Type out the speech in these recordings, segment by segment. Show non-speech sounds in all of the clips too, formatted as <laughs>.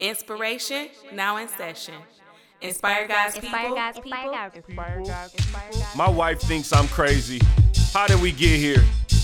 Inspiration now in session. Inspire God's people. Inspire God's people. My wife thinks I'm crazy. How did we get here?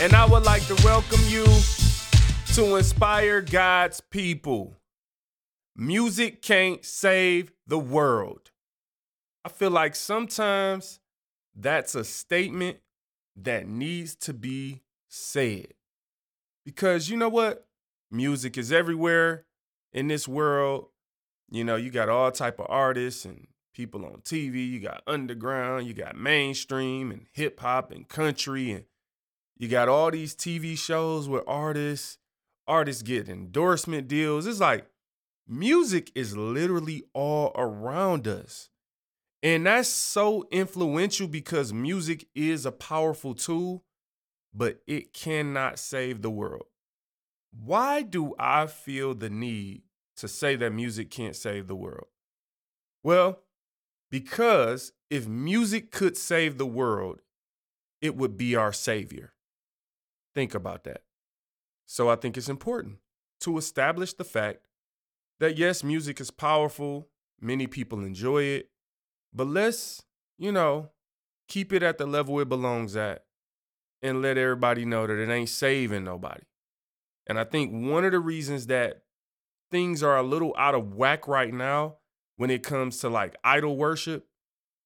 and I would like to welcome you to Inspire God's People. Music can't save the world. I feel like sometimes that's a statement that needs to be said. Because you know what? Music is everywhere in this world. You know, you got all type of artists and people on TV, you got underground, you got mainstream and hip hop and country and you got all these TV shows where artists artists get endorsement deals. It's like music is literally all around us. And that's so influential because music is a powerful tool, but it cannot save the world. Why do I feel the need to say that music can't save the world? Well, because if music could save the world, it would be our savior. Think about that. So I think it's important to establish the fact that yes, music is powerful, many people enjoy it, but let's, you know, keep it at the level it belongs at and let everybody know that it ain't saving nobody. And I think one of the reasons that things are a little out of whack right now when it comes to like idol worship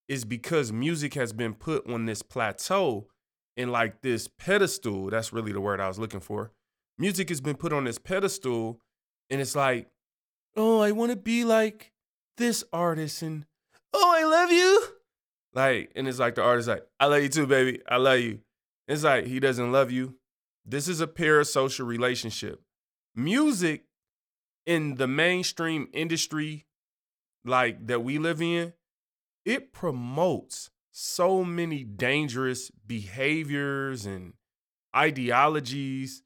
is because music has been put on this plateau in like this pedestal. That's really the word I was looking for. Music has been put on this pedestal, and it's like, oh, I want to be like this artist, and oh, I love you. Like, and it's like the artist, like, I love you too, baby. I love you. It's like he doesn't love you. This is a parasocial relationship. Music in the mainstream industry like that we live in, it promotes so many dangerous behaviors and ideologies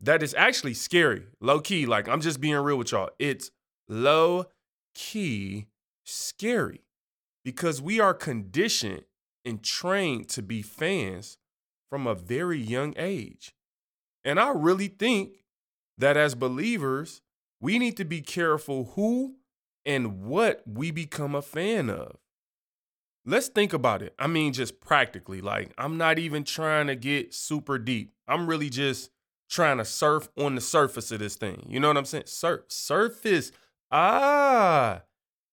that is actually scary. Low key, like I'm just being real with y'all. It's low key scary because we are conditioned and trained to be fans from a very young age. And I really think that as believers, we need to be careful who and what we become a fan of. Let's think about it. I mean, just practically. Like, I'm not even trying to get super deep. I'm really just trying to surf on the surface of this thing. You know what I'm saying? Surf, surface. Ah,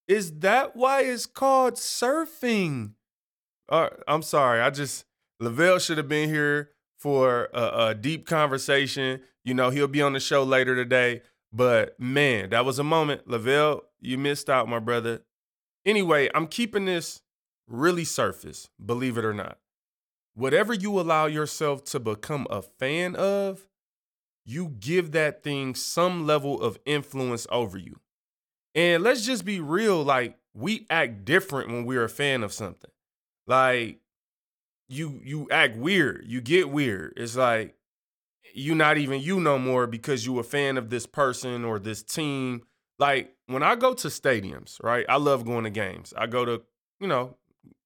is that why it's called surfing? Uh, I'm sorry. I just, Lavelle should have been here for a, a deep conversation. You know, he'll be on the show later today. But man, that was a moment. Lavelle, you missed out, my brother. Anyway, I'm keeping this really surface, believe it or not. Whatever you allow yourself to become a fan of, you give that thing some level of influence over you. And let's just be real like, we act different when we're a fan of something. Like, you you act weird. You get weird. It's like you not even you no more because you're a fan of this person or this team. Like when I go to stadiums, right? I love going to games. I go to, you know,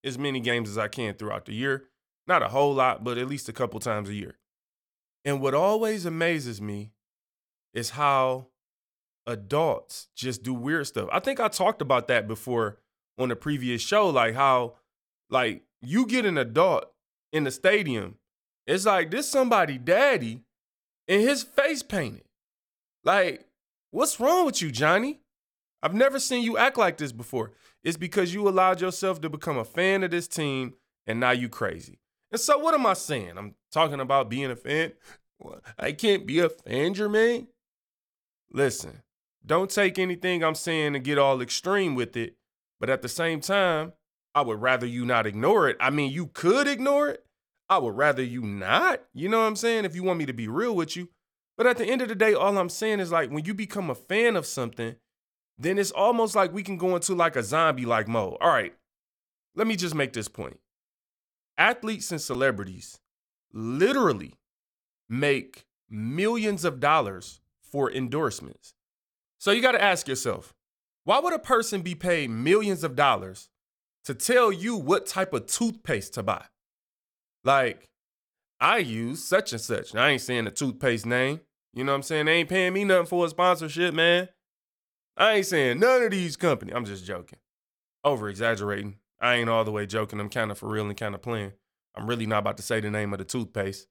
as many games as I can throughout the year. Not a whole lot, but at least a couple times a year. And what always amazes me is how adults just do weird stuff. I think I talked about that before on the previous show, like how like you get an adult in the stadium, it's like this somebody daddy and his face painted. Like, what's wrong with you, Johnny? I've never seen you act like this before. It's because you allowed yourself to become a fan of this team and now you crazy. And so what am I saying? I'm talking about being a fan. I can't be a fan, Jermaine. Listen, don't take anything I'm saying and get all extreme with it. But at the same time, I would rather you not ignore it. I mean, you could ignore it. I would rather you not. You know what I'm saying? If you want me to be real with you. But at the end of the day, all I'm saying is like when you become a fan of something, then it's almost like we can go into like a zombie like mode. All right, let me just make this point. Athletes and celebrities literally make millions of dollars for endorsements. So you got to ask yourself, why would a person be paid millions of dollars to tell you what type of toothpaste to buy? Like, I use such and such. I ain't saying the toothpaste name. You know what I'm saying? They ain't paying me nothing for a sponsorship, man. I ain't saying none of these companies. I'm just joking. Over exaggerating. I ain't all the way joking. I'm kind of for real and kind of playing. I'm really not about to say the name of the toothpaste.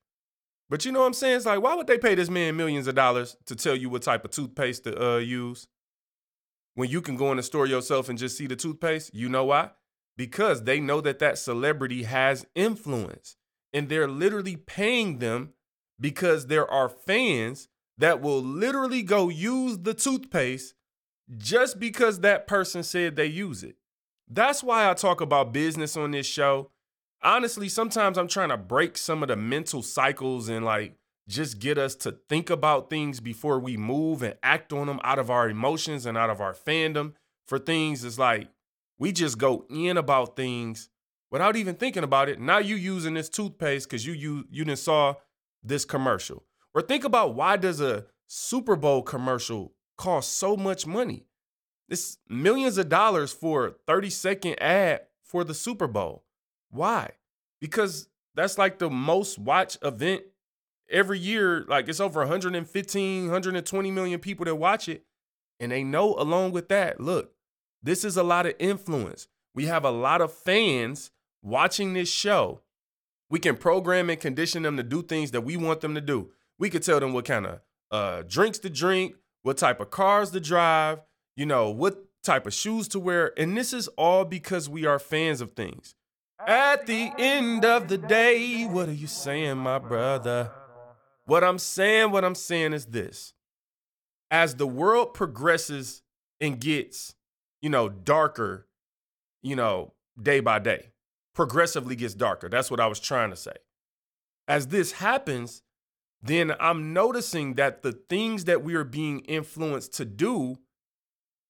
But you know what I'm saying? It's like, why would they pay this man millions of dollars to tell you what type of toothpaste to uh, use? When you can go in the store yourself and just see the toothpaste, you know why? Because they know that that celebrity has influence and they're literally paying them because there are fans that will literally go use the toothpaste just because that person said they use it. That's why I talk about business on this show. Honestly, sometimes I'm trying to break some of the mental cycles and like just get us to think about things before we move and act on them out of our emotions and out of our fandom for things. It's like we just go in about things without even thinking about it. Now you using this toothpaste because you you you didn't saw this commercial. Or think about why does a Super Bowl commercial cost so much money? It's millions of dollars for a 30 second ad for the Super Bowl. Why? Because that's like the most watched event every year. Like it's over 115, 120 million people that watch it. And they know along with that, look, this is a lot of influence. We have a lot of fans watching this show. We can program and condition them to do things that we want them to do. We could tell them what kind of uh, drinks to drink, what type of cars to drive, you know, what type of shoes to wear. And this is all because we are fans of things. At the end of the day, what are you saying, my brother? What I'm saying, what I'm saying is this. As the world progresses and gets, you know, darker, you know, day by day, progressively gets darker. That's what I was trying to say. As this happens, then I'm noticing that the things that we are being influenced to do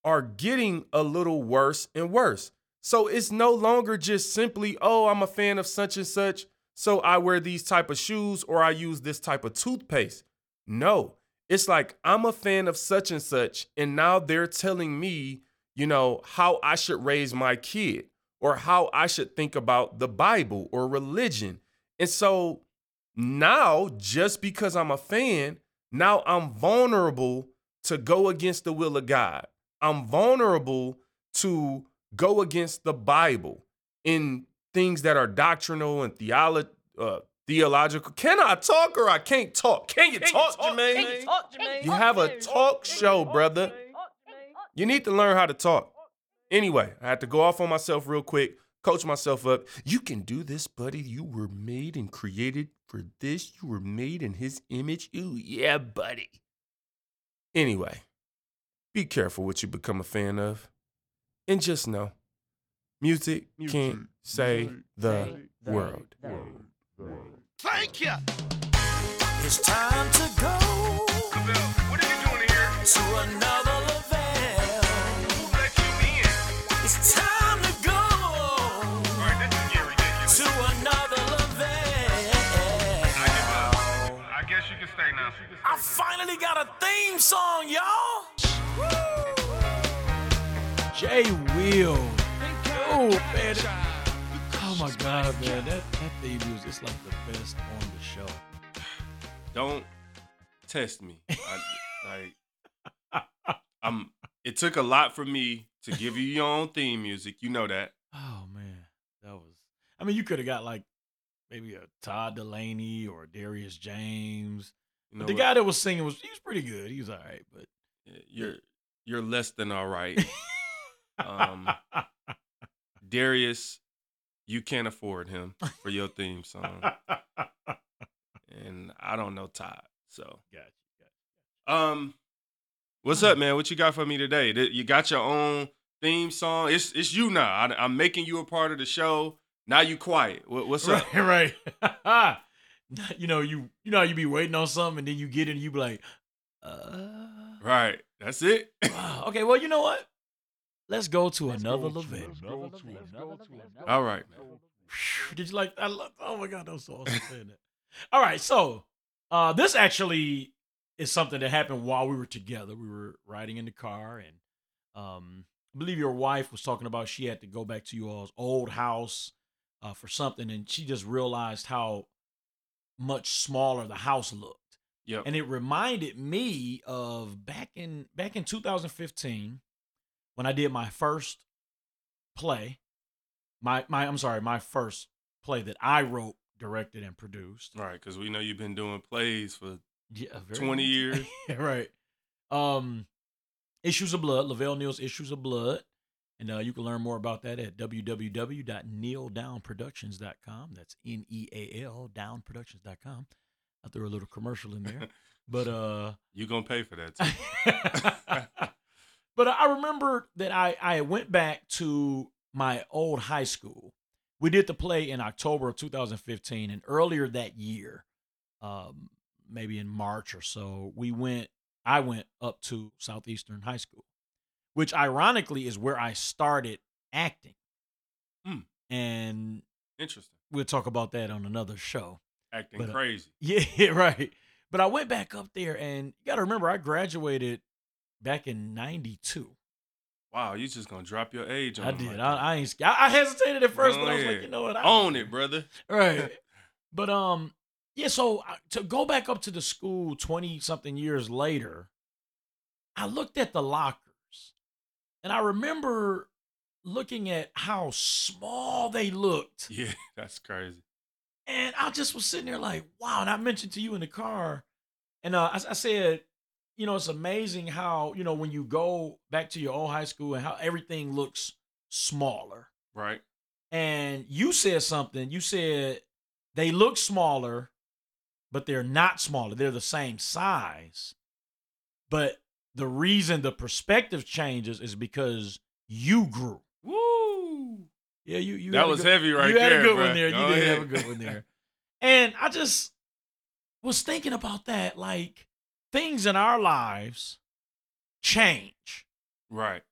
are getting a little worse and worse. So it's no longer just simply, oh, I'm a fan of such and such, so I wear these type of shoes or I use this type of toothpaste. No, it's like I'm a fan of such and such, and now they're telling me, you know, how I should raise my kid or how I should think about the Bible or religion. And so now, just because I'm a fan, now I'm vulnerable to go against the will of God. I'm vulnerable to go against the Bible in things that are doctrinal and theolo- uh, theological. Can I talk or I can't talk? Can you Can you talk, talk? Jermaine? Can you talk, Jermaine? You have a talk show, brother. You need to learn how to talk. Anyway, I had to go off on myself real quick, coach myself up. You can do this, buddy. You were made and created for this. You were made in his image. Ooh, yeah, buddy. Anyway, be careful what you become a fan of. And just know music can't save the world. Thank you. It's time to go What are you doing here? to another finally got a theme song, y'all. Jay Will. Oh, man. Oh my God, man. That, that theme music is like the best on the show. Don't test me. I, like, I'm. It took a lot for me to give you your own theme music. You know that. Oh man, that was. I mean, you could have got like maybe a Todd Dulaney or Darius James. You know the guy that was singing was he was pretty good. He was all right, but You're you're less than all right. Um, <laughs> Darius, you can't afford him for your theme song, <laughs> and I don't know Todd. So, Got you, um, what's up, man? What you got for me today? You got your own theme song. It's it's you now. I, I'm making you a part of the show. Now you quiet. What, what's <laughs> up? right, right. <laughs> you know, you you know how you be waiting on something and then you get it and you be like, uh Right. That's it. Wow. Okay, well, you know what? Let's go to another event. All right, man. Did you like? I love. Oh my god, that was so awesome saying that. All right, so uh, this actually is something that happened while we were together. We were riding in the car, and um, I believe your wife was talking about she had to go back to you all's old house uh, for something, and she just realized how much smaller the house looked. Yep. and it reminded me of back in back in 2015 when I did my first play. My my I'm sorry, my first play that I wrote, directed, and produced. Right, because we know you've been doing plays for Yeah, 20 years. <laughs> right. Um, Issues of Blood, Lavelle Neal's Issues of Blood. And uh, you can learn more about that at www.nealdownproductions.com. That's N E A L downproductions.com. I threw a little commercial in there. <laughs> But uh you gonna pay for that. Too. <laughs> but I remember that I, I went back to my old high school. We did the play in October of 2015, and earlier that year, um, maybe in March or so, we went. I went up to Southeastern High School, which ironically is where I started acting. Hmm. And Interesting. we'll talk about that on another show. Acting But, uh, crazy. <laughs> Yeah, right. But I went back up there, and you got to remember, I graduated back in '92. Wow, you just gonna drop your age on I did. like I. I ain't. I, I hesitated at first, Go but I was like, you know what? I, Own it, brother. <laughs> Right. <laughs> but um, yeah. So uh, to go back up to the school twenty something years later, I looked at the lockers, and I remember looking at how small they looked. Yeah, <laughs> that's crazy. And I just was sitting there like, wow. And I mentioned to you in the car, and uh, I, I said, you know, it's amazing how, you know, when you go back to your old high school and how everything looks smaller. Right. And you said something. You said they look smaller, but they're not smaller. They're the same size. But the reason the perspective changes is because you grew. Woo. Yeah, you you That was good- heavy right there. you had a good bruh. one there. You Go did have a good one there. <laughs> And I just was thinking about that, like things in our lives change. Right.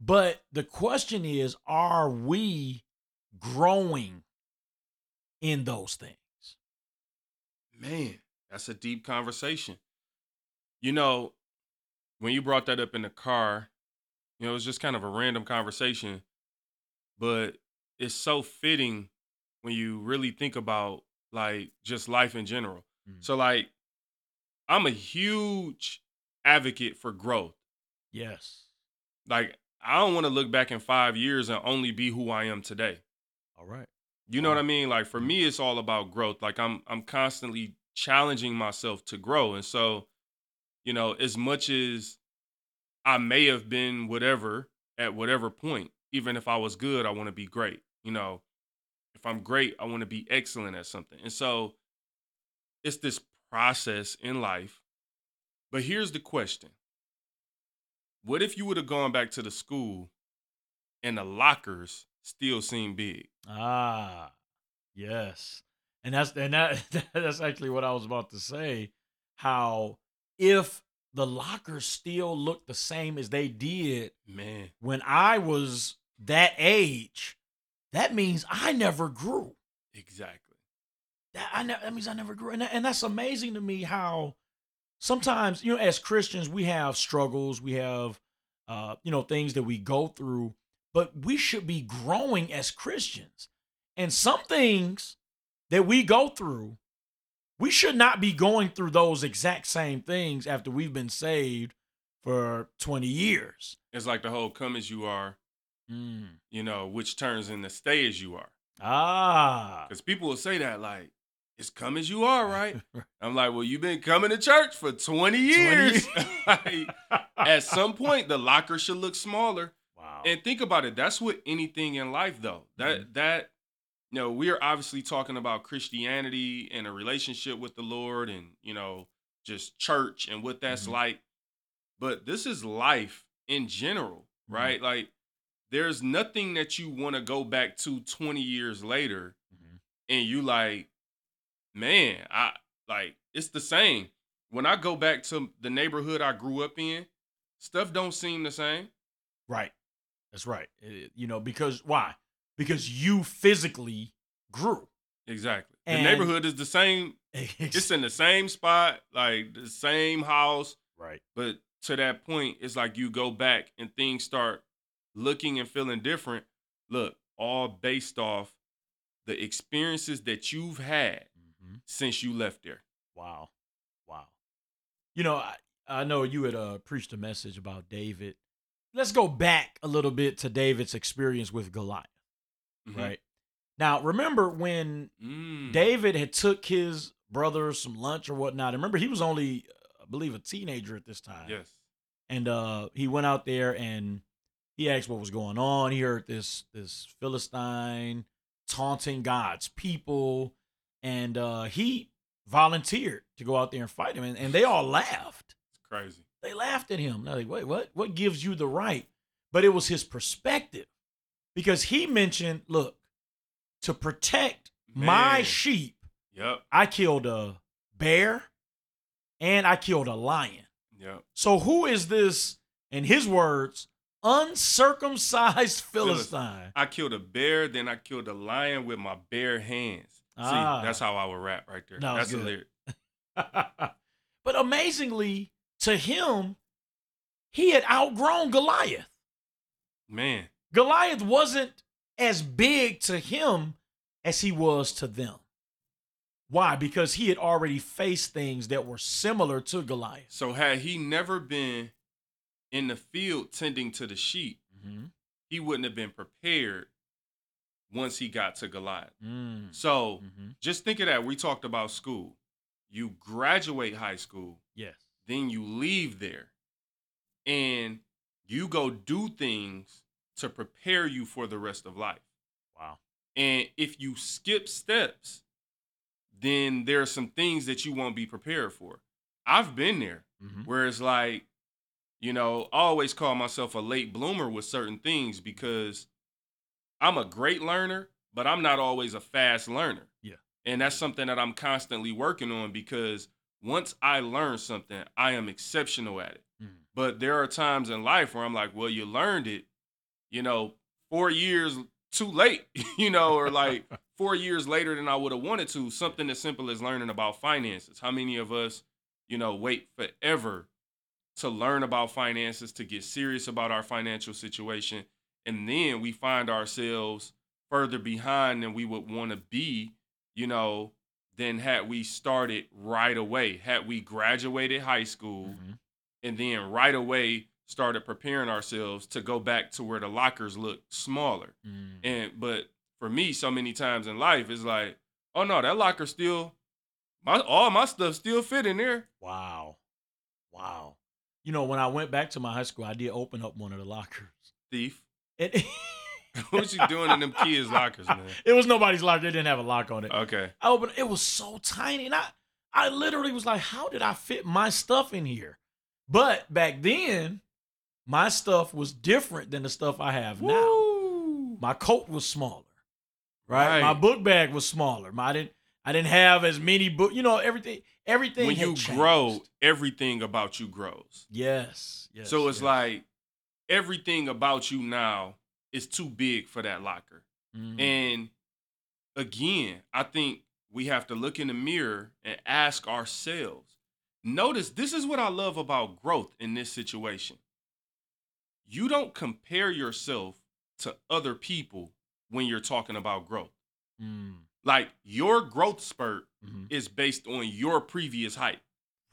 But the question is, are we growing in those things? Man, that's a deep conversation. You know, when you brought that up in the car, you know, it was just kind of a random conversation, but it's so fitting when you really think about like just life in general. Mhm. So like I'm a huge advocate for growth. Yes. Like I don't want to look back in 5 years and only be who I am today. All right. You know what I mean? Like for me, it's all about growth. Like I'm I'm constantly challenging myself to grow. And so, you know, as much as I may have been whatever at whatever point, even if I was good, I want to be great. You know, if I'm great, I want to be excellent at something. And so it's this process in life. But here's the question. What if you would have gone back to the school and the lockers still seem big? Ah, yes. And that's and that <laughs> that's actually what I was about to say. How if the lockers still look the same as they did Man, when I was that age, that means I never grew. exactly. That I ne- that means I never grew, and, that- and that's amazing to me. How sometimes you know, as Christians, we have struggles, we have uh, you know things that we go through, but we should be growing as Christians. And some things that we go through, we should not be going through those exact same things after we've been saved for twenty years. It's like the whole come as you are, Mm. you know, which turns into stay as you are. Ah, Because people will say that, like, it's come as you are, right? <laughs> I'm like, well, you've been coming to church for 20 years. <laughs> Like, At some point, the locker should look smaller. wow. And think about it. That's what anything in life, though. That, Mm-hmm. that, you know, we're obviously talking about Christianity and a relationship with the Lord and, you know, just church and what that's Mhm. like. But this is life in general, Mhm. right? Like, there's nothing that you want to go back to 20 years later Mhm. and you like, man, I like it's the same. when I go back to the neighborhood I grew up in, stuff don't seem the same. Right. That's right. It- you know, because why? Because you physically grew. Exactly. And- the neighborhood is the same. <laughs> It's in the same spot, like the same house. right. But to that point, it's like you go back and things start looking and feeling different. Look, all based off the experiences that you've had Mhm. since you left there. Wow. Wow. You know, I, I know you had uh, preached a message about David. Let's go back a little bit to David's experience with Goliath, Mhm. right? Now, remember when Mm. David had took his brother some lunch or whatnot. Remember, he was only, I believe, a teenager at this time. Yes. And uh, he went out there and he asked what was going on. He heard this this Philistine taunting God's people, and uh, he volunteered to go out there and fight him. And, and they all laughed. It's crazy. They laughed at him. They're like, wait, what? What gives you the right? But it was his perspective, because he mentioned, look, to protect my sheep, Yep. I killed a bear and I killed a lion. Yep. So who is this, in his words, uncircumcised <laughs> Philistine? I killed a bear, then I killed a lion with my bare hands. Ah. See, that's how I would rap right there. That was that's a lyric. <laughs> but amazingly, to him, he had outgrown Goliath. Man. Goliath wasn't as big to him as he was to them. Why? Because he had already faced things that were similar to Goliath. So had he never been in the field tending to the sheep, Mm-hmm. he wouldn't have been prepared once he got to Goliath. Mm. So hmm just think of that. We talked about school. You graduate high school, Yes. then you leave there, and you go do things to prepare you for the rest of life. Wow. And if you skip steps, then there are some things that you won't be prepared for. I've been there Mm-hmm. where it's like, you know, I always call myself a late bloomer with certain things because I'm a great learner, but I'm not always a fast learner. Yeah. And that's something that I'm constantly working on because once I learn something, I am exceptional at it. Mhm. But there are times in life where I'm like, well, you learned it, you know, four years too late, <laughs> you know, or like <laughs> four years later than I would have wanted to. Something as simple as learning about finances. How many of us, you know, wait forever to learn about finances, to get serious about our financial situation. And then we find ourselves further behind than we would want to be, you know, than had we started right away. Had we graduated high school Mhm. and then right away started preparing ourselves to go back to where the lockers look smaller. Mm. And but for me, so many times in life, it's like, oh no, that locker still my all my stuff still fit in there. Wow. Wow. You know, when I went back to my high school, I did open up one of the lockers. Thief. It, <laughs> <laughs> what you doing in them kids' lockers, man? it was nobody's locker. They didn't have a lock on it. Okay. I opened it was so tiny. And I I literally was like, how did I fit my stuff in here? But back then, my stuff was different than the stuff I have now. My coat was smaller. Right? My book bag was smaller. My I didn't I didn't have as many book, you know, everything everything When you changed. grow, everything about you grows. Yes. yes so it's yes. like everything about you now is too big for that locker. Mhm. And again, I think we have to look in the mirror and ask ourselves. Notice this is what I love about growth in this situation. You don't compare yourself to other people when you're talking about growth. Mm, Like your growth spurt mhm. is based on your previous height.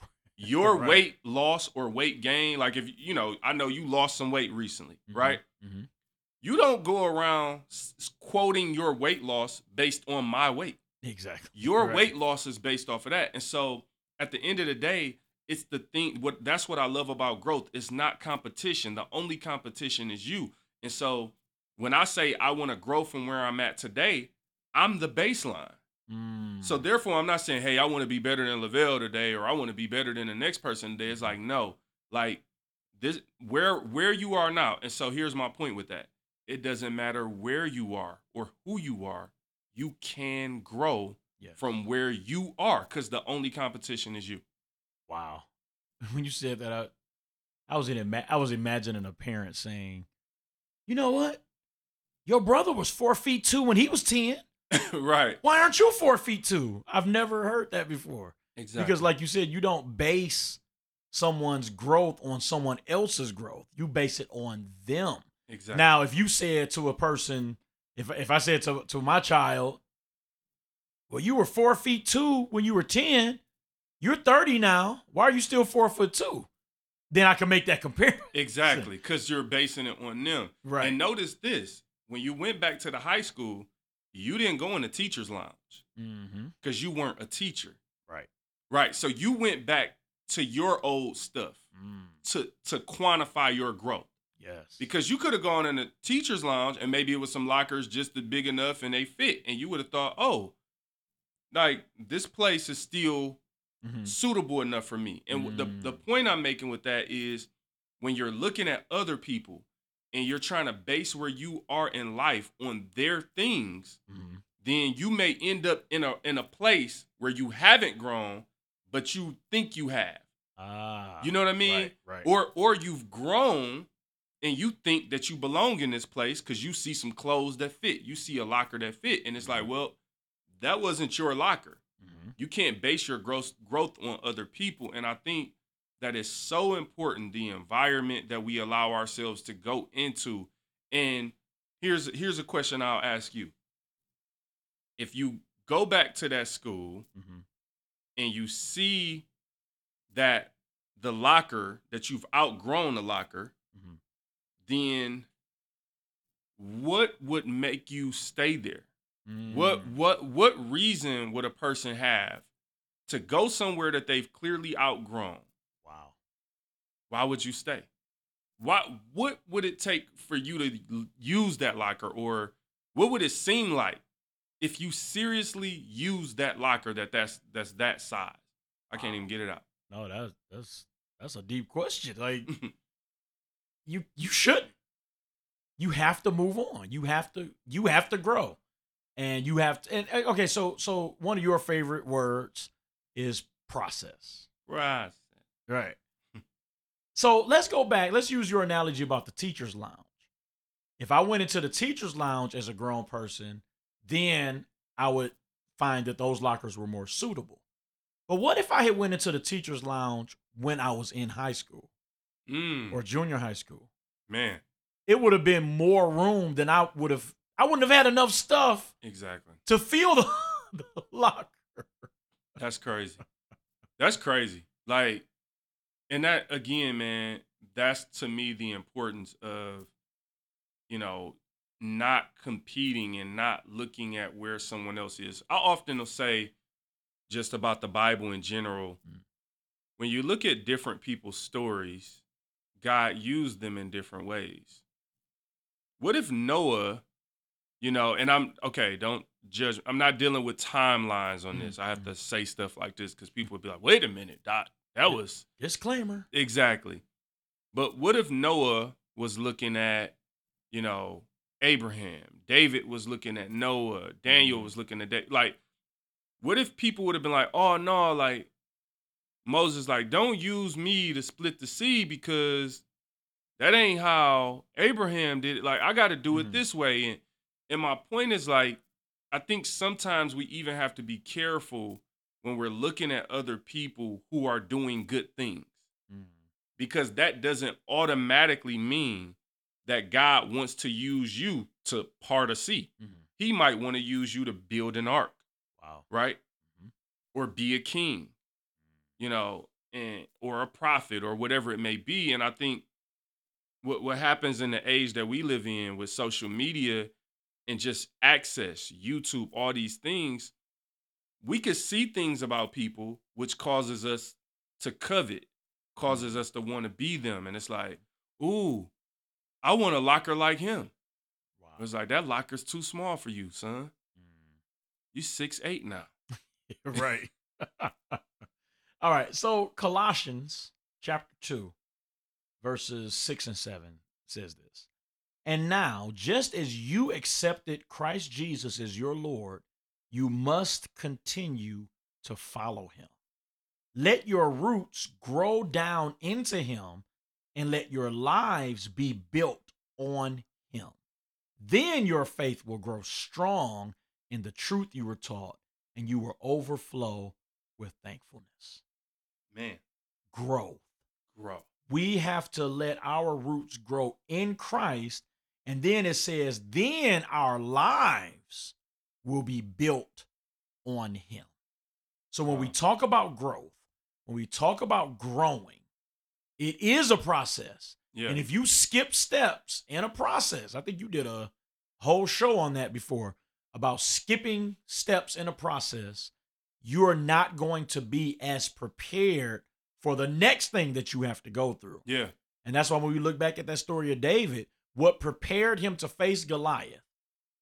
<laughs> Your Right. weight loss or weight gain, like if you know, I know you lost some weight recently, Mhm. right? Mhm. You don't go around quoting your weight loss based on my weight. Exactly. Your Right. weight loss is based off of that. And so at the end of the day, it's the thing what that's what I love about growth. It's not competition. The only competition is you. And so when I say I want to grow from where I'm at today, I'm the baseline. Mm. So therefore, I'm not saying, hey, I want to be better than Lavelle today, or I want to be better than the next person today. It's like, no, like this where where you are now. And so here's my point with that. It doesn't matter where you are or who you are, you can grow Yes. from where you are, because the only competition is you. Wow. <laughs> When you said that, I, I was in ima- I was imagining a parent saying, "You know what? Your brother was four feet two when he was ten. <laughs> right. Why aren't you four feet two? I've never heard that before. Exactly. Because, like you said, you don't base someone's growth on someone else's growth. You base it on them. exactly. Now, if you said to a person, if if I said to to my child, well, you were four feet two when you were ten, you're thirty now. Why are you still four foot two? Then I can make that comparison. <laughs> Exactly, because you're basing it on them. Right. And notice this: when you went back to the high school, you didn't go in the teachers' lounge Mm-hmm. because you weren't a teacher. Right. Right. So you went back to your old stuff Mm. to to quantify your growth. Yes. Because you could have gone in the teachers' lounge and maybe it was some lockers just big enough and they fit, and you would have thought, oh, like this place is still Mhm. suitable enough for me. And the the Mm. point I'm making with that is when you're looking at other people and you're trying to base where you are in life on their things, Mhm. then you may end up in a in a place where you haven't grown, but you think you have. Ah. You know what I mean? Right. right. Or or you've grown and you think that you belong in this place because you see some clothes that fit. You see a locker that fit, and it's like, well, that wasn't your locker. Mhm. You can't base your growth growth on other people. And I think that is so important, the environment that we allow ourselves to go into. And here's here's a question I'll ask you. If you go back to that school Mhm. and you see that the locker that you've outgrown the locker, Mhm. then what would make you stay there? What Mm. what what reason would a person have to go somewhere that they've clearly outgrown? Wow. Why would you stay? Why what would it take for you to use that locker or what would it seem like if you seriously use that locker that that's that's that size? I can't Wow. even get it out. No, that's that's that's a deep question. Like <laughs> you you shouldn't. You have to move on. You have to you have to grow. And you have to and okay, so so one of your favorite words is process. right. Right. so let's go back. Let's use your analogy about the teacher's lounge. If I went into the teacher's lounge as a grown person, then I would find that those lockers were more suitable. But what if I had went into the teacher's lounge when I was in high school Mm, or junior high school? man, It would have been more room than I would have. I wouldn't have had enough stuff exactly. to fill the, <laughs> the locker. That's crazy. That's crazy. Like, and that again, man, that's to me the importance of, you know, not competing and not looking at where someone else is. I often will say, just about the Bible in general, Mm. when you look at different people's stories, God used them in different ways. What if Noah, you know, and I'm okay, don't judge. I'm not dealing with timelines on this. I have to say stuff like this because people would be like, wait a minute, Doc, that was Disclaimer. exactly. But what if Noah was looking at, you know, Abraham? David was looking at Noah. Daniel Mhm. was looking at that. Like, what if people would have been like, oh no, like Moses, like, don't use me to split the sea because that ain't how Abraham did it. Like, I got to do it Mhm. this way. And and my point is like, I think sometimes we even have to be careful when we're looking at other people who are doing good things Mm. because that doesn't automatically mean that God wants to use you to part a sea. Mhm. He might want to use you to build an ark, Wow. right? Mhm. Or be a king, you know, and or a prophet or whatever it may be. And I think what what happens in the age that we live in with social media and just access, YouTube, all these things, we could see things about people which causes us to covet, causes us to want to be them. And it's like, ooh, I want a locker like him. Wow. It's like that locker's too small for you, son. Mm. You six eight now. <laughs> right. <laughs> All right. So Colossians chapter 2, verses 6 and 7 says this. And now, just as you accepted Christ Jesus as your Lord, you must continue to follow him. let your roots grow down into him and let your lives be built on him. Then your faith will grow strong in the truth you were taught and you will overflow with thankfulness. Man, Growth. grow. We have to let our roots grow in Christ. And then it says, then our lives will be built on him. So when we talk about growth, when we talk about growing, it is a process. Yeah. And if you skip steps in a process, I think you did a whole show on that before about skipping steps in a process, you're not going to be as prepared for the next thing that you have to go through. yeah. And that's why when we look back at that story of David, what prepared him to face Goliath,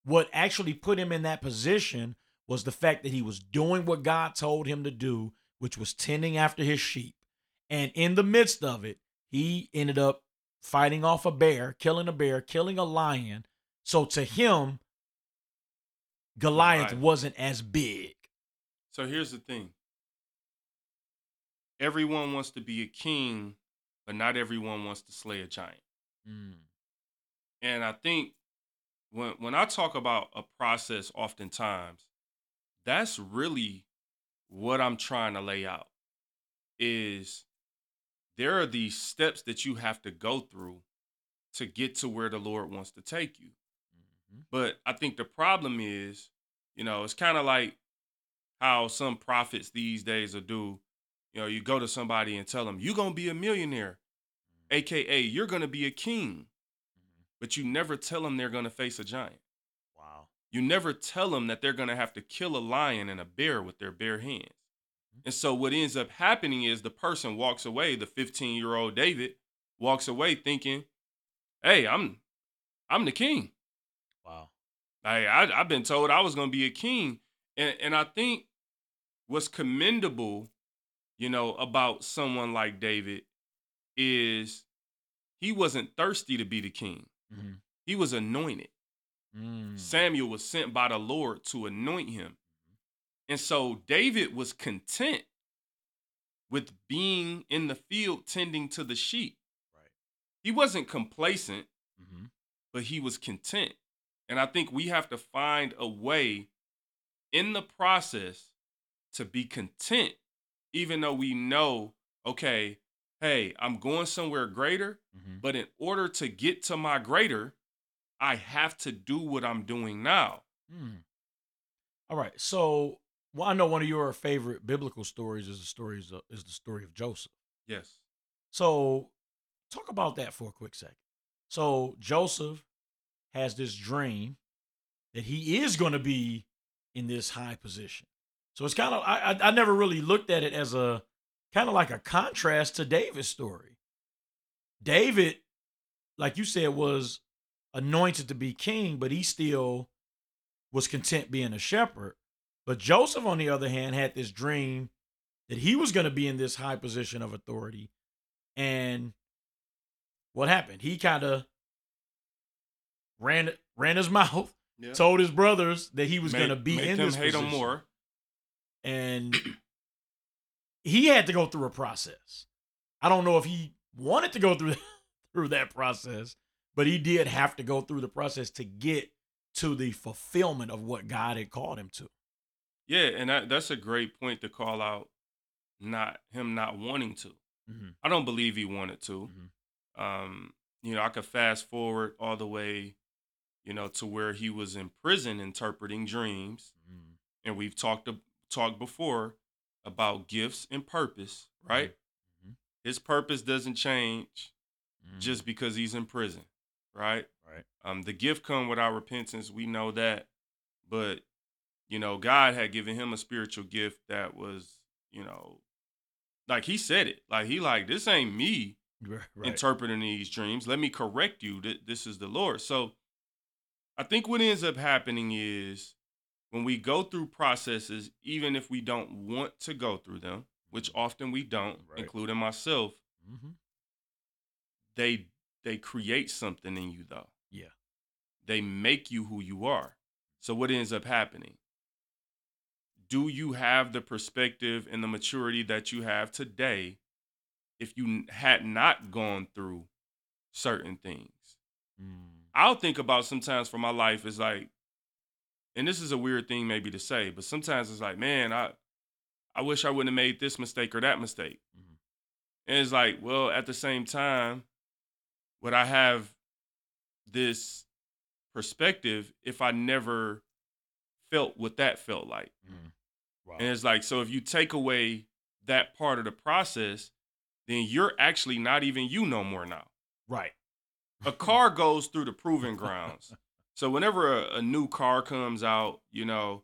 what actually put him in that position was the fact that he was doing what God told him to do, which was tending after his sheep. And in the midst of it, he ended up fighting off a bear, killing a bear, killing a lion. So to him, Goliath Goliath. wasn't as big. So here's the thing. Everyone wants to be a king, but not everyone wants to slay a giant. Hmm. And I think when when I talk about a process oftentimes, that's really what I'm trying to lay out is there are these steps that you have to go through to get to where the Lord wants to take you. Mm-hmm. But I think the problem is, you know, it's kind of like how some prophets these days will do. You know, you go to somebody and tell them, you're going to be a millionaire, mm-hmm. AKA, you're going to be a king. But you never tell them they're going to face a giant. Wow. You never tell them that they're going to have to kill a lion and a bear with their bare hands. Mm-hmm. And so what ends up happening is the person walks away, the 15 year old David walks away thinking, hey, I'm, I'm the king. Wow. I, I I've been told I was gonna be a king, and and I think what's commendable, you know, about someone like David is he wasn't thirsty to be the king. Mhm. He was anointed. Mm. Samuel was sent by the Lord to anoint him, and so David was content with being in the field tending to the sheep. Right. He wasn't complacent Mhm. but he was content. And I think we have to find a way in the process to be content, even though we know, okay, hey, I'm going somewhere greater, Mhm. but in order to get to my greater, I have to do what I'm doing now. Hmm. All right. So, well, I know one of your favorite biblical stories is the stories of, is the story of Joseph. Yes. So, talk about that for a quick second. So, Joseph has this dream that he is going to be in this high position. So it's kind of I, I I never really looked at it as a kind of like a contrast to David's story. David, like you said, was anointed to be king, but he still was content being a shepherd. But Joseph, on the other hand, had this dream that he was going to be in this high position of authority. And what happened? He kind of ran ran his <laughs> mouth, Yeah. told his brothers that he was going to be in them this hate position. him more. And <clears throat> he had to go through a process. I don't know if he wanted to go through <laughs> through that process, but he did have to go through the process to get to the fulfillment of what God had called him to. Yeah, and that, that's a great point to call out. Not him not wanting to. Mhm. I don't believe he wanted to. Mhm. Um, you know, I could fast forward all the way, you know, to where he was in prison interpreting dreams, Mhm. and we've talked talked before about gifts and purpose, right? Mhm. His purpose doesn't change Mhm. just because he's in prison, right? right. Um, the gift come without repentance. We know that, but you know, God had given him a spiritual gift that was, you know, like he said it, like he like this ain't me <laughs> right. interpreting these dreams. Let me correct you that this is the Lord. So I think what ends up happening is when we go through processes, even if we don't want to go through them, which often we don't, Right. including myself, Mhm. they they create something in you though. Yeah. They make you who you are. So what ends up happening? do you have the perspective and the maturity that you have today if you had not gone through certain things? I'll think about sometimes for my life is like, and this is a weird thing maybe to say, but sometimes it's like, man, I I wish I wouldn't have made this mistake or that mistake. Mhm. And it's like, well, at the same time, would I have this perspective if I never felt what that felt like? Wow. And it's like, so if you take away that part of the process, then you're actually not even you no more now. right. A <laughs> car goes through the proving <laughs> grounds. So whenever a, a new car comes out, you know,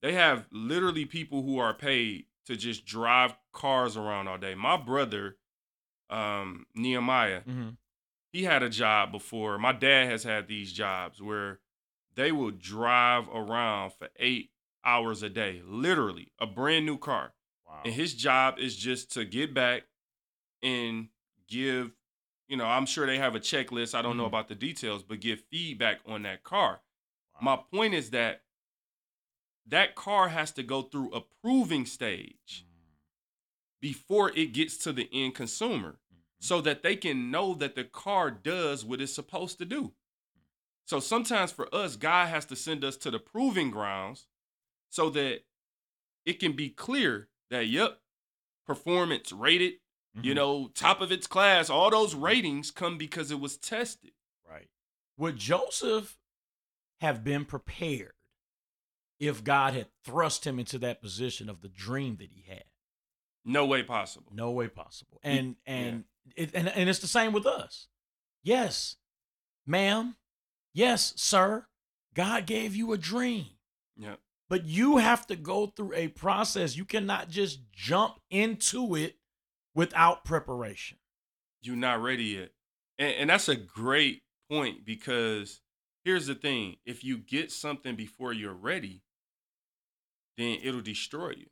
they have literally people who are paid to just drive cars around all day. My brother, um, Nehemiah, hmm he had a job before. My dad has had these jobs where they will drive around for eight hours a day, literally, a brand new car. Wow. And his job is just to get back and give, you know, I'm sure they have a checklist. I don't know Mhm. about the details, but give feedback on that car. My point is that that car has to go through a proving stage mm-hmm. before it gets to the end consumer mm-hmm. so that they can know that the car does what it's supposed to do. Mm-hmm. So sometimes for us, God has to send us to the proving grounds so that it can be clear that, yep, performance rated, you Mhm. know, top of its class, all those ratings come because it was tested. Right. Would Joseph have been prepared if God had thrust him into that position of the dream that he had? No way possible. No way possible. And and it, and and it's the same with us. Yes, ma'am. Yes, sir. God gave you a dream. Yeah. But you have to go through a process. You cannot just jump into it without preparation. you're not ready yet. And, and that's a great point because here's the thing if you get something before you're ready, then it'll destroy you.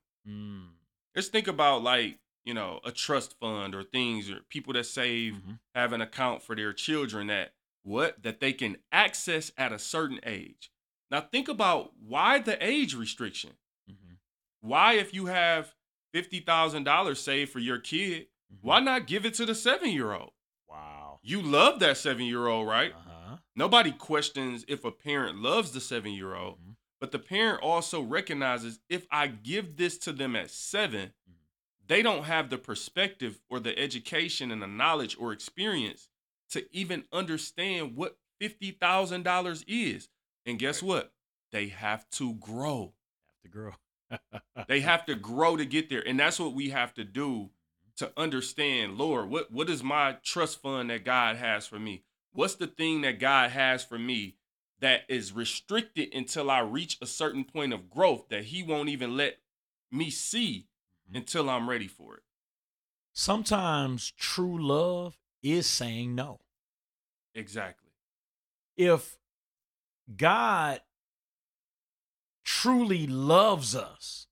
Let's think about like, you know, a trust fund or things or people that save Mhm. have an account for their children that what that they can access at a certain age. Now think about why the age restriction. Mhm. Why if you have $50,000 saved for your kid, why not give it to the 7-year-old? Wow. You love that 7-year-old, right? Uh-huh. Nobody questions if a parent loves the 7-year-old, Mhm. but the parent also recognizes if I give this to them at 7, they don't have the perspective or the education and the knowledge or experience to even understand what $50,000 is. And guess what? They have to grow. The girl. They have to grow to get there. And that's what we have to do to understand, Lord, what, what is my trust fund that God has for me? What's the thing that God has for me that is restricted until I reach a certain point of growth that He won't even let me see Mhm. until I'm ready for it? Sometimes true love is saying no. Exactly. If God truly loves us,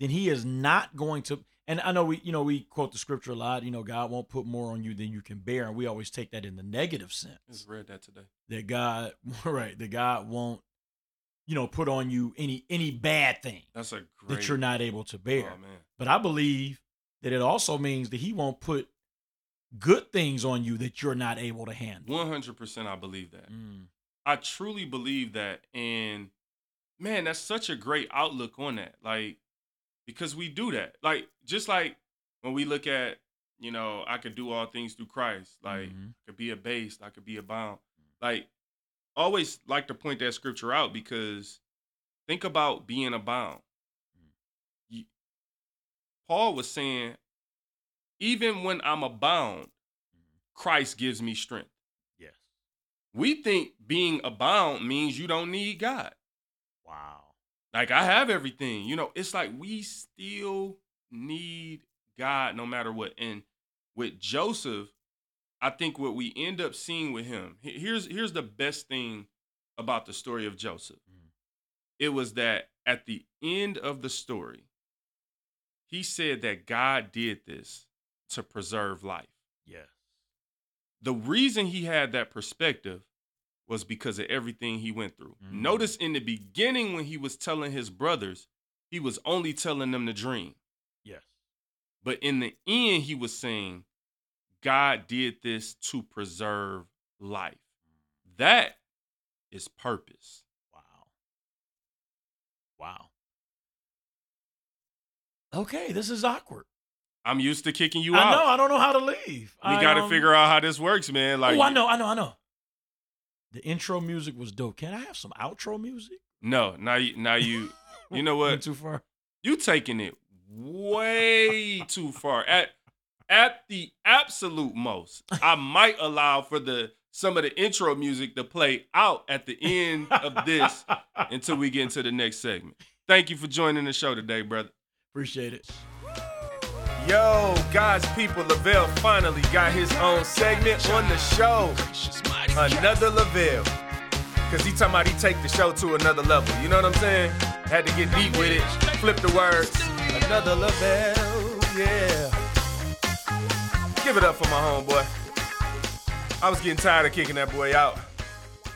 then he is not going to and I know we you know we quote the scripture a lot, you know, God won't put more on you than you can bear, and we always take that in the negative sense. Just read that today. That God <laughs> right, that God won't you know put on you any any bad thing That's a great. that you're not able to bear. Oh. But I believe that it also means that he won't put good things on you that you're not able to handle. One hundred percent, I believe that. Mm. I truly believe that, and man, that's such a great outlook on that. Like, because we do that. Like, just like when we look at, you know, I could do all things through Christ. Like, Mhm. I could be a base, I could be abound. Like, always like to point that scripture out because think about being abound. You- Paul was saying, even when I'm abound, Christ gives me strength. Yes. We think being abound means you don't need God. Wow. Like I have everything. You know, it's like we still need God no matter what. And with Joseph, I think what we end up seeing with him, here's here's the best thing about the story of Joseph. Mm. It was that at the end of the story, he said that God did this to preserve life. Yes. the reason he had that perspective was because of everything he went through. Mhm. Notice in the beginning when he was telling his brothers, he was only telling them to dream. Yes. But in the end, he was saying, God did this to preserve life. That is purpose. Wow. Wow. Okay, this is awkward. I'm used to kicking you I out. know. I don't know how to leave. We got to um, figure out how this works, man. Like, oh, I know. I know. I know. The intro music was dope. Can I have some outro music? no, now you, now you, you know <laughs> what? Too far. You taking it way too far. At at the absolute most, I might allow for the some of the intro music to play out at the end of this <laughs> until we get into the next segment. Thank you for joining the show today, brother. Appreciate it. Yo, God's people, Lavelle finally got his own segment on the show. Another Lavelle. Cause he talking about he take the show to another level. You know what I'm saying? Had to get deep with it. Flip the words. Another Lavelle, yeah. Give it up for my homeboy. I was getting tired of kicking that boy out.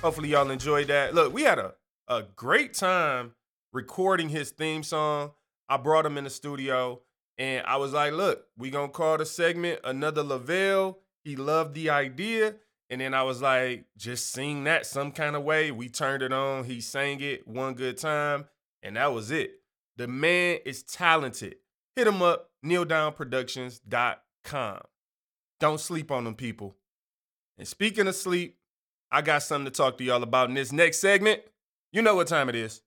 Hopefully y'all enjoyed that. Look, we had a, a great time recording his theme song. I brought him in the studio and I was like, look, we gonna call the segment another Lavelle. He loved the idea. And then I was like, just sing that some kind of way. We turned it on. He sang it one good time. And that was it. The man is talented. Hit him up, nealdownproductions.com. Don't sleep on them people. And speaking of sleep, I got something to talk to y'all about in this next segment. You know what time it is.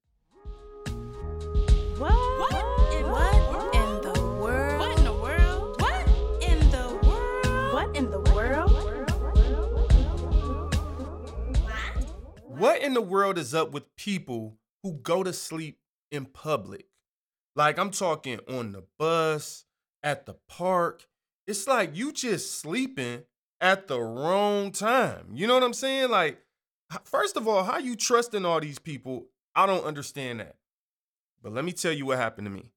What in the world is up with people who go to sleep in public? Like I'm talking on the bus, at the park. It's like you just sleeping at the wrong time. You know what I'm saying? Like, first of all, how you trusting all these people? I don't understand that. But let me tell you what happened to me.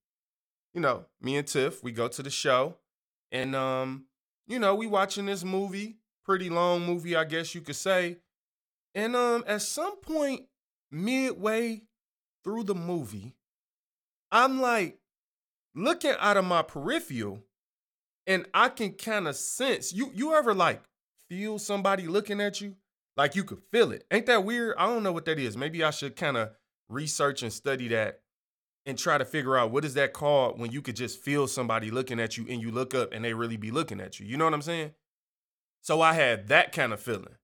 You know, me and Tiff, we go to the show, and um, you know, we watching this movie, pretty long movie, I guess you could say. And um, at some point, midway through the movie, I'm like looking out of my peripheral, and I can kind of sense you. You ever like feel somebody looking at you? Like you could feel it. Ain't that weird? I don't know what that is. Maybe I should kind of research and study that and try to figure out what is that called when you could just feel somebody looking at you and you look up and they really be looking at you. You know what I'm saying? So I had that kind of feeling.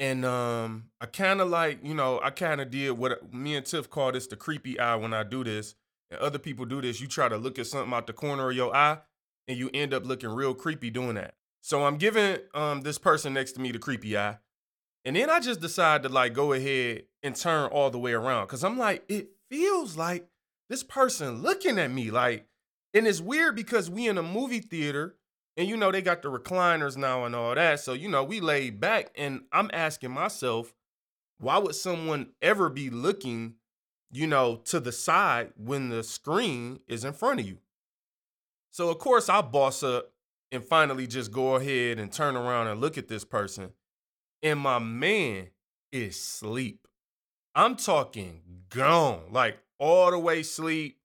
And um, I kind of like, you know, I kind of did what me and Tiff call this the creepy eye when I do this. And other people do this. You try to look at something out the corner of your eye and you end up looking real creepy doing that. So I'm giving um this person next to me the creepy eye. And then I just decide to like go ahead and turn all the way around. Cause I'm like, it feels like this person looking at me. Like, and it's weird because we in a movie theater and you know, they got the recliners now and all that. So, you know, we laid back and I'm asking myself, why would someone ever be looking, you know, to the side when the screen is in front of you? So, of course, I boss up and finally just go ahead and turn around and look at this person. And my man is sleep. I'm talking gone, like all the way sleep,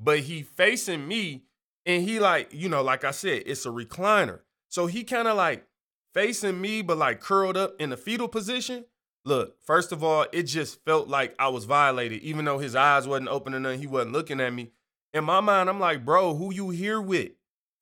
but he facing me and he like, you know, like I said, it's a recliner. So he kind of like facing me, but like curled up in the fetal position. Look, first of all, it just felt like I was violated, even though his eyes wasn't opening and he wasn't looking at me. In my mind, I'm like, bro, who you here with?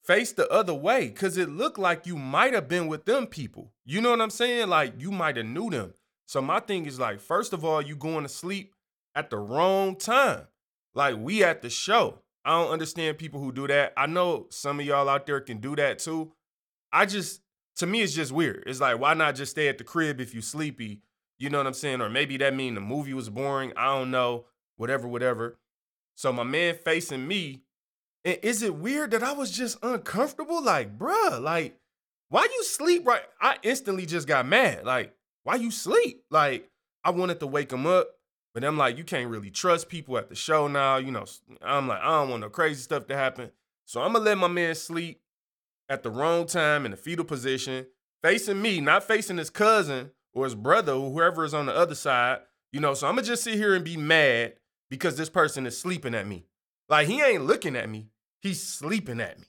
Face the other way, cause it looked like you might have been with them people. You know what I'm saying? Like you might have knew them. So my thing is like, first of all, you going to sleep at the wrong time. Like we at the show. I don't understand people who do that. I know some of y'all out there can do that too. I just, to me, it's just weird. It's like, why not just stay at the crib if you sleepy? You know what I'm saying? Or maybe that mean the movie was boring. I don't know. Whatever, whatever. So my man facing me, and is it weird that I was just uncomfortable? Like, bruh, like, why you sleep right? I instantly just got mad. Like, why you sleep? Like, I wanted to wake him up. But I'm like, you can't really trust people at the show now. You know, I'm like, I don't want no crazy stuff to happen. So I'm gonna let my man sleep at the wrong time in the fetal position, facing me, not facing his cousin or his brother or whoever is on the other side. You know, so I'm gonna just sit here and be mad because this person is sleeping at me. Like he ain't looking at me, he's sleeping at me.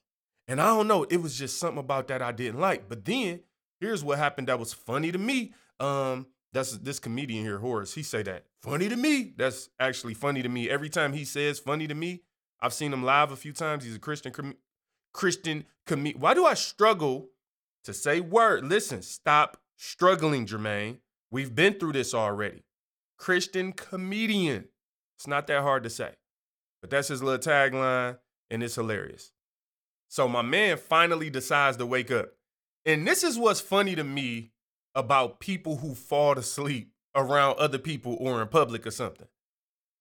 And I don't know, it was just something about that I didn't like. But then here's what happened that was funny to me. Um, that's this comedian here, Horace. He say that funny to me. That's actually funny to me. Every time he says funny to me, I've seen him live a few times. He's a Christian com- Christian comedian. Why do I struggle to say word? Listen, stop struggling, Jermaine. We've been through this already. Christian comedian. It's not that hard to say, but that's his little tagline, and it's hilarious. So my man finally decides to wake up. And this is what's funny to me about people who fall asleep around other people or in public or something.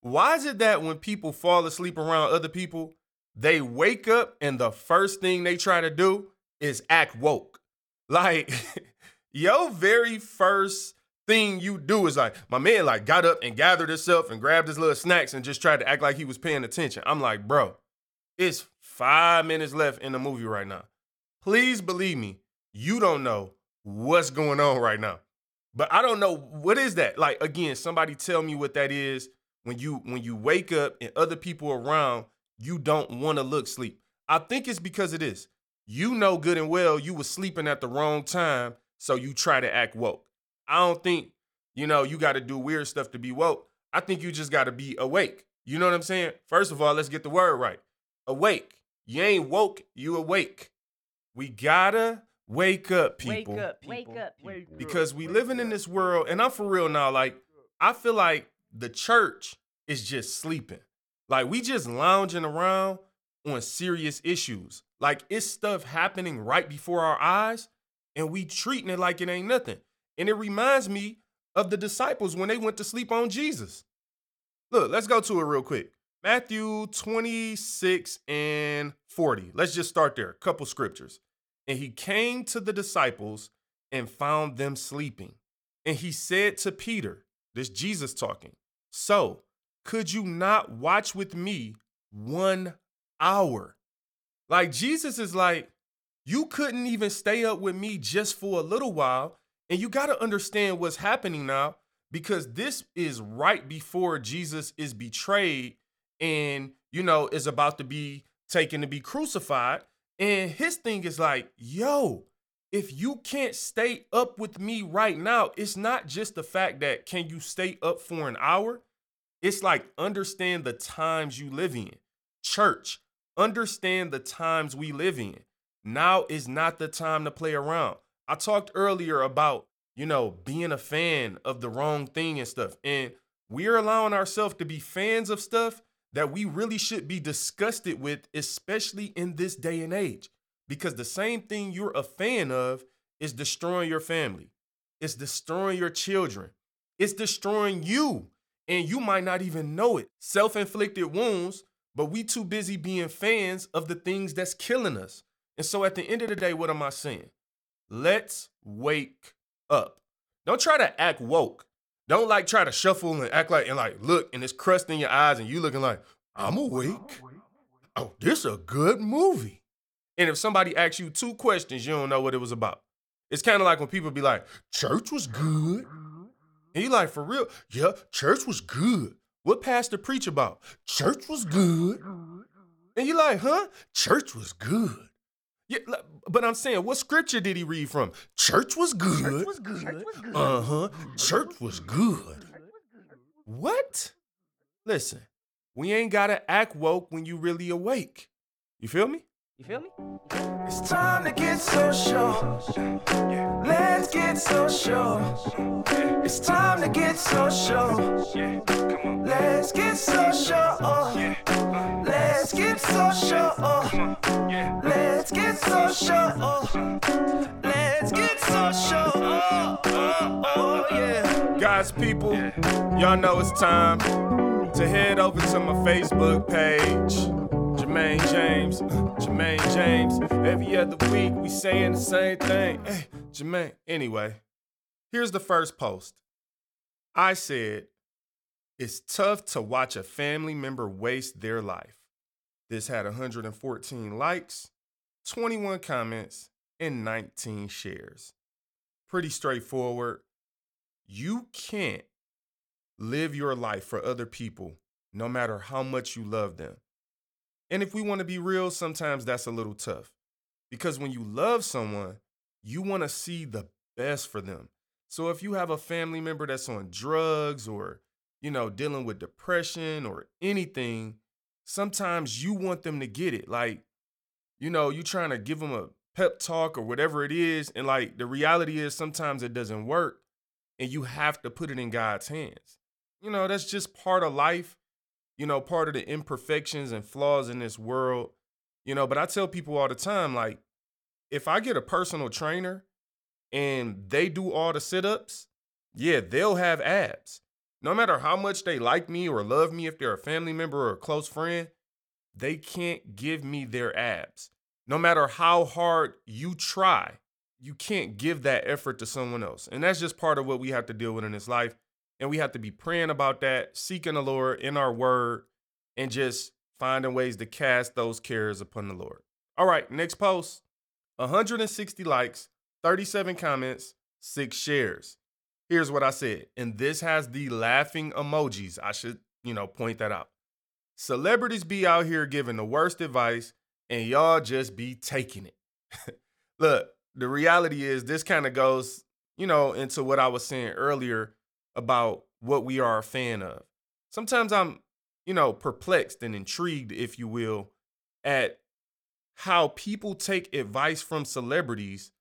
Why is it that when people fall asleep around other people, they wake up and the first thing they try to do is act woke? <laughs> Like, your very first thing you do is like, my man like got up and gathered himself and grabbed his little snacks and just tried to act like he was paying attention. I'm like, bro, it's five minutes left in the movie right now. Please believe me, you don't know what's going on right now. But I don't know what is that. Like again, somebody tell me what that is when you when you wake up and other people around, you don't want to look sleep. I think it's because of this. You know good and well you was sleeping at the wrong time, so you try to act woke. I don't think, you know, you got to do weird stuff to be woke. I think you just got to be awake. You know what I'm saying? First of all, let's get the word right. Awake. You ain't woke, you awake. We gotta wake up, people. Wake up, people. Wake up, people. Because we living in this world, and I'm for real now, like, I feel like the church is just sleeping. Like we just lounging around on serious issues. Like it's stuff happening right before our eyes, and we treating it like it ain't nothing. And it reminds me of the disciples when they went to sleep on Jesus. Look, let's go to it real quick. Matthew 26 and 40. Let's just start there. A couple scriptures. And he came to the disciples and found them sleeping. And he said to Peter, this Jesus talking, So could you not watch with me one hour? Like Jesus is like, you couldn't even stay up with me just for a little while. And you got to understand what's happening now because this is right before Jesus is betrayed and, you know, is about to be taken to be crucified. And his thing is like, yo, if you can't stay up with me right now, it's not just the fact that can you stay up for an hour? It's like understand the times you live in. Church, understand the times we live in. Now is not the time to play around. I talked earlier about, you know, being a fan of the wrong thing and stuff. And we're allowing ourselves to be fans of stuff that we really should be disgusted with, especially in this day and age. Because the same thing you're a fan of is destroying your family, it's destroying your children, it's destroying you. And you might not even know it. Self inflicted wounds, but we too busy being fans of the things that's killing us. And so at the end of the day, what am I saying? Let's wake up. Don't try to act woke. Don't like try to shuffle and act like and like look and it's crust in your eyes and you looking like I'm awake. Oh, this a good movie. And if somebody asks you two questions, you don't know what it was about. It's kind of like when people be like, "Church was good," and you like, "For real? Yeah, church was good." What pastor preach about? Church was good. And you like, "Huh? Church was good." Yeah, but I'm saying, what scripture did he read from? Church was good. Church was good. Uh huh. Church was good. What? Listen, we ain't gotta act woke when you really awake. You feel me? You feel me? It's time to get social. Let's get social. It's time to get social. Let's get social. Let's get social. Let's get social. Let's get social. Oh, oh, oh, yeah. Guys, people, y'all know it's time to head over to my Facebook page. Jermaine James, uh, Jermaine James. Every other week we saying the same thing. Hey, Jermaine. Anyway, here's the first post. I said, it's tough to watch a family member waste their life. This had 114 likes, 21 comments, and 19 shares. Pretty straightforward. You can't live your life for other people no matter how much you love them. And if we want to be real, sometimes that's a little tough. Because when you love someone, you want to see the best for them. So if you have a family member that's on drugs or, you know, dealing with depression or anything, sometimes you want them to get it. Like, you know, you trying to give them a pep talk or whatever it is. And like the reality is sometimes it doesn't work and you have to put it in God's hands. You know, that's just part of life, you know, part of the imperfections and flaws in this world. You know, but I tell people all the time, like, if I get a personal trainer and they do all the sit ups, yeah, they'll have abs. No matter how much they like me or love me, if they're a family member or a close friend, they can't give me their abs. No matter how hard you try, you can't give that effort to someone else. And that's just part of what we have to deal with in this life. And we have to be praying about that, seeking the Lord in our word, and just finding ways to cast those cares upon the Lord. All right, next post 160 likes, 37 comments, six shares. Here's what I said, and this has the laughing emojis. I should, you know, point that out. Celebrities be out here giving the worst advice, and y'all just be taking it. <laughs> Look, the reality is this kind of goes, you know, into what I was saying earlier about what we are a fan of. Sometimes I'm, you know, perplexed and intrigued, if you will, at how people take advice from celebrities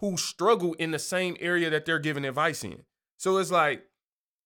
who struggle in the same area that they're giving advice in. So it's like,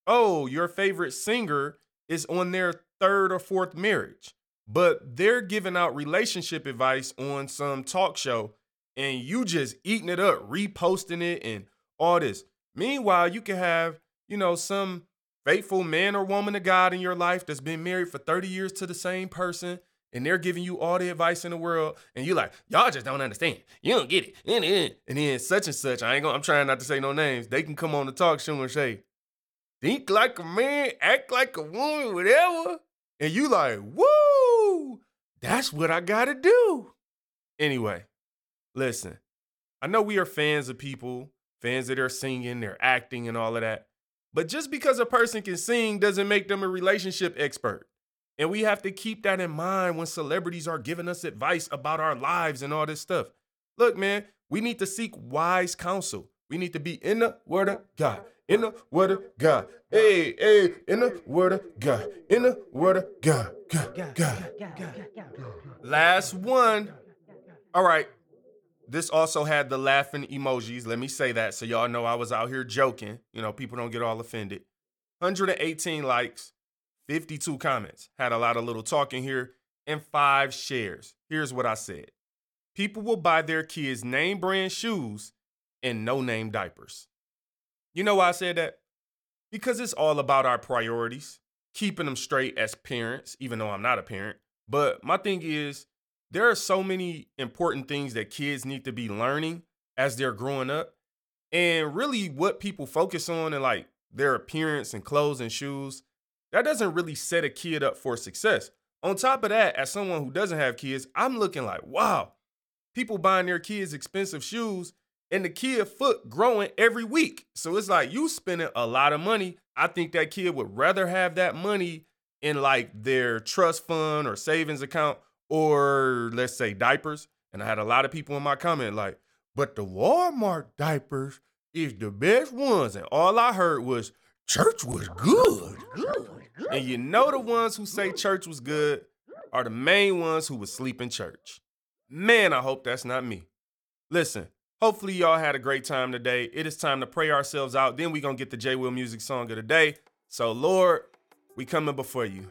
oh, your favorite singer is on their third or fourth marriage, but they're giving out relationship advice on some talk show and you just eating it up, reposting it and all this. Meanwhile, you can have, you know, some faithful man or woman of God in your life that's been married for 30 years to the same person and they're giving you all the advice in the world, and you're like, y'all just don't understand. You don't get it. And then such and such, I ain't gonna, I'm trying not to say no names. They can come on the talk show and say, think like a man, act like a woman, whatever. And you like, woo, that's what I gotta do. Anyway, listen, I know we are fans of people, fans that are singing, they're acting and all of that. But just because a person can sing doesn't make them a relationship expert. And we have to keep that in mind when celebrities are giving us advice about our lives and all this stuff. Look, man, we need to seek wise counsel. We need to be in the word of God. In the word of God. Hey, hey, in the word of God. In the word of God. God, God. Last one. All right. This also had the laughing emojis. Let me say that so y'all know I was out here joking. You know, people don't get all offended. 118 likes, 52 comments. Had a lot of little talking here, and five shares. Here's what I said People will buy their kids name brand shoes and no name diapers. You know why I said that? Because it's all about our priorities, keeping them straight as parents, even though I'm not a parent. But my thing is, there are so many important things that kids need to be learning as they're growing up. And really, what people focus on and like their appearance and clothes and shoes, that doesn't really set a kid up for success. On top of that, as someone who doesn't have kids, I'm looking like, wow, people buying their kids expensive shoes and the kid foot growing every week. So it's like you spending a lot of money. I think that kid would rather have that money in like their trust fund or savings account or let's say diapers. And I had a lot of people in my comment like, but the Walmart diapers is the best ones. And all I heard was church was good. And you know the ones who say church was good are the main ones who would sleep in church. Man, I hope that's not me. Listen, hopefully y'all had a great time today. It is time to pray ourselves out. Then we to get the J Will music song of the day. So, Lord, we coming before you.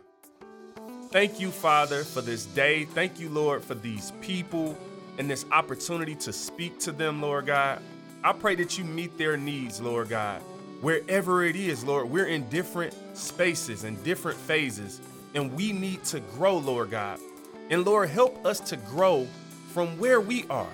Thank you, Father, for this day. Thank you, Lord, for these people and this opportunity to speak to them, Lord God. I pray that you meet their needs, Lord God wherever it is, Lord. We're in different spaces and different phases, and we need to grow, Lord God. And Lord, help us to grow from where we are.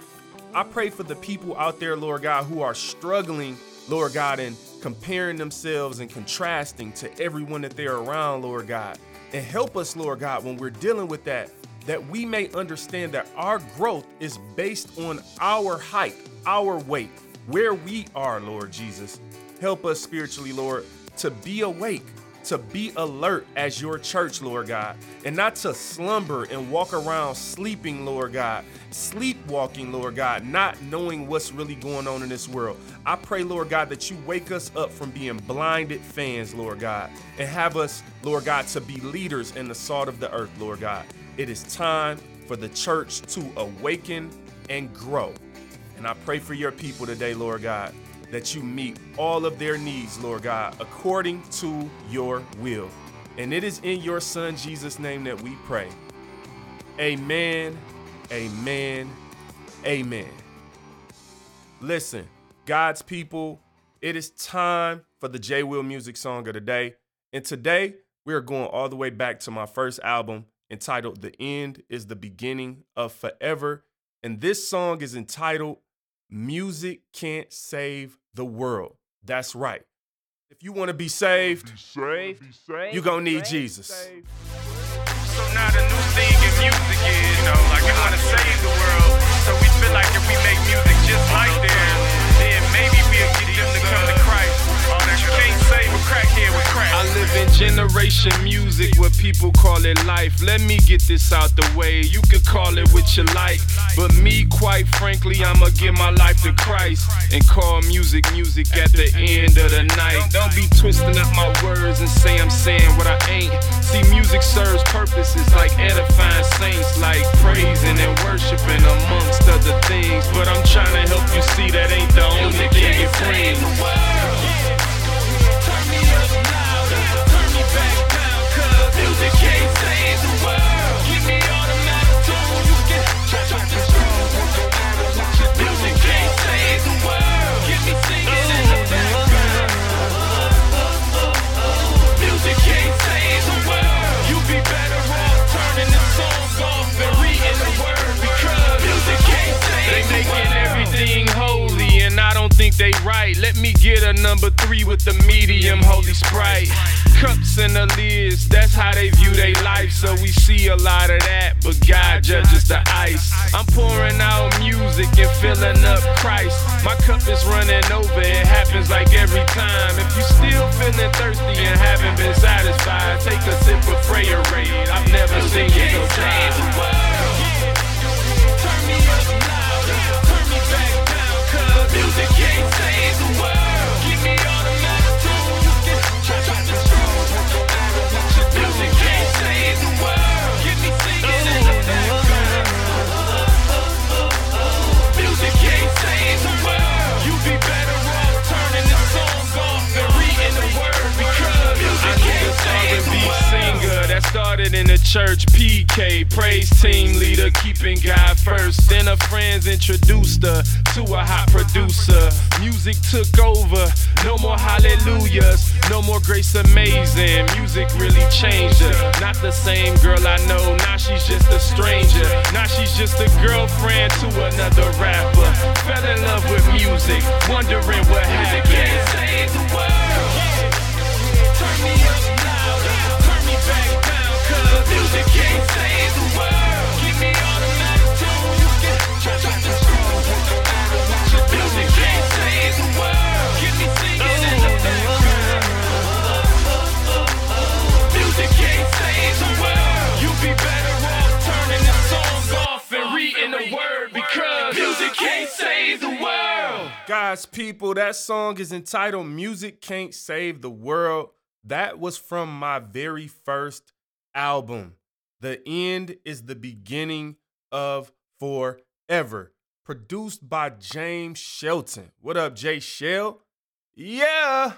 I pray for the people out there, Lord God, who are struggling, Lord God, and comparing themselves and contrasting to everyone that they're around, Lord God. And help us, Lord God, when we're dealing with that, that we may understand that our growth is based on our height, our weight, where we are, Lord Jesus. Help us spiritually, Lord, to be awake to be alert as your church, Lord God, and not to slumber and walk around sleeping, Lord God, sleepwalking, Lord God, not knowing what's really going on in this world. I pray, Lord God, that you wake us up from being blinded fans, Lord God, and have us, Lord God, to be leaders in the salt of the earth, Lord God. It is time for the church to awaken and grow. And I pray for your people today, Lord God, that you meet all of their needs, Lord God, according to your will. And it is in your Son, Jesus' name, that we pray. Amen, amen, amen. Listen, God's people, it is time for the J Will Music Song of the Day. And today, we are going all the way back to my first album entitled The End is the Beginning of Forever. And this song is entitled Music Can't Save the World. That's right. If you want to be saved, you're going to need Jesus. So now the new thing in music is, you know, like we want to save the world. So we feel like if we make music just like theirs, then maybe we'll get them to come to Christ. I live in generation music where people call it life. Let me get this out the way. You could call it what you like. But me, quite frankly, I'ma give my life to Christ and call music music at the end of the night. Don't be twisting up my words and say I'm saying what I ain't. See, music serves purposes like edifying saints, like praising and worshiping amongst other things. But I'm trying to help you see that ain't the only thing you it brings. Three with the medium holy sprite. Cups and the lids, that's how they view their life. So we see a lot of that, but God judges the ice. I'm pouring out music and filling up Christ. My cup is running over, it happens like every time. If you still feeling thirsty and haven't been satisfied, take a sip of prayer raid. I've never seen you so dry. Turn me up started in the church. PK, praise team leader, keeping God first. Then her friends introduced her to a hot producer. Music took over. No more hallelujahs, no more grace amazing. Music really changed her. Not the same girl I know. Now she's just a stranger. Now she's just a girlfriend to another rapper. Fell in love with music, wondering what happened. Can't save the world. Turn me up louder, turn me back Guys, people, that song is entitled Music Can't Save the World. That was from my very first album. The End is the Beginning of Forever. Produced by James Shelton. What up, Jay Shell? Yeah.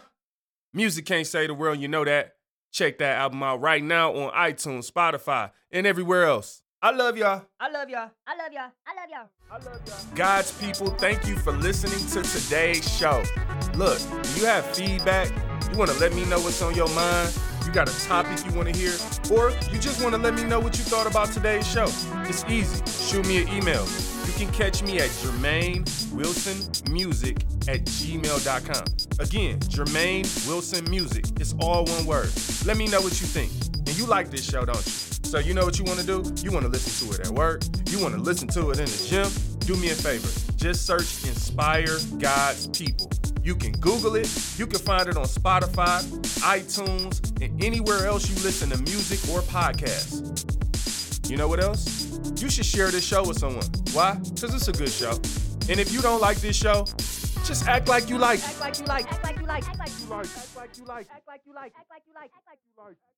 Music Can't Save the World, you know that. Check that album out right now on iTunes, Spotify, and everywhere else. I love y'all. I love y'all. I love y'all. I love y'all. I love y'all. God's people, thank you for listening to today's show. Look, do you have feedback? You want to let me know what's on your mind? You got a topic you want to hear? Or you just want to let me know what you thought about today's show? It's easy. Shoot me an email. You can catch me at Jermaine Wilson Music at gmail.com. Again, Jermaine Wilson Music. It's all one word. Let me know what you think. And you like this show, don't you? So you know what you want to do? You want to listen to it at work. You want to listen to it in the gym. Do me a favor. Just search Inspire God's People. You can Google it. You can find it on Spotify, iTunes, and anywhere else you listen to music or podcasts. You know what else? You should share this show with someone. Why? Because it's a good show. And if you don't like this show, just act like you like it. Act like you like. Act like you like. Act like you like. Act like you like. Act like you like. Act like you like.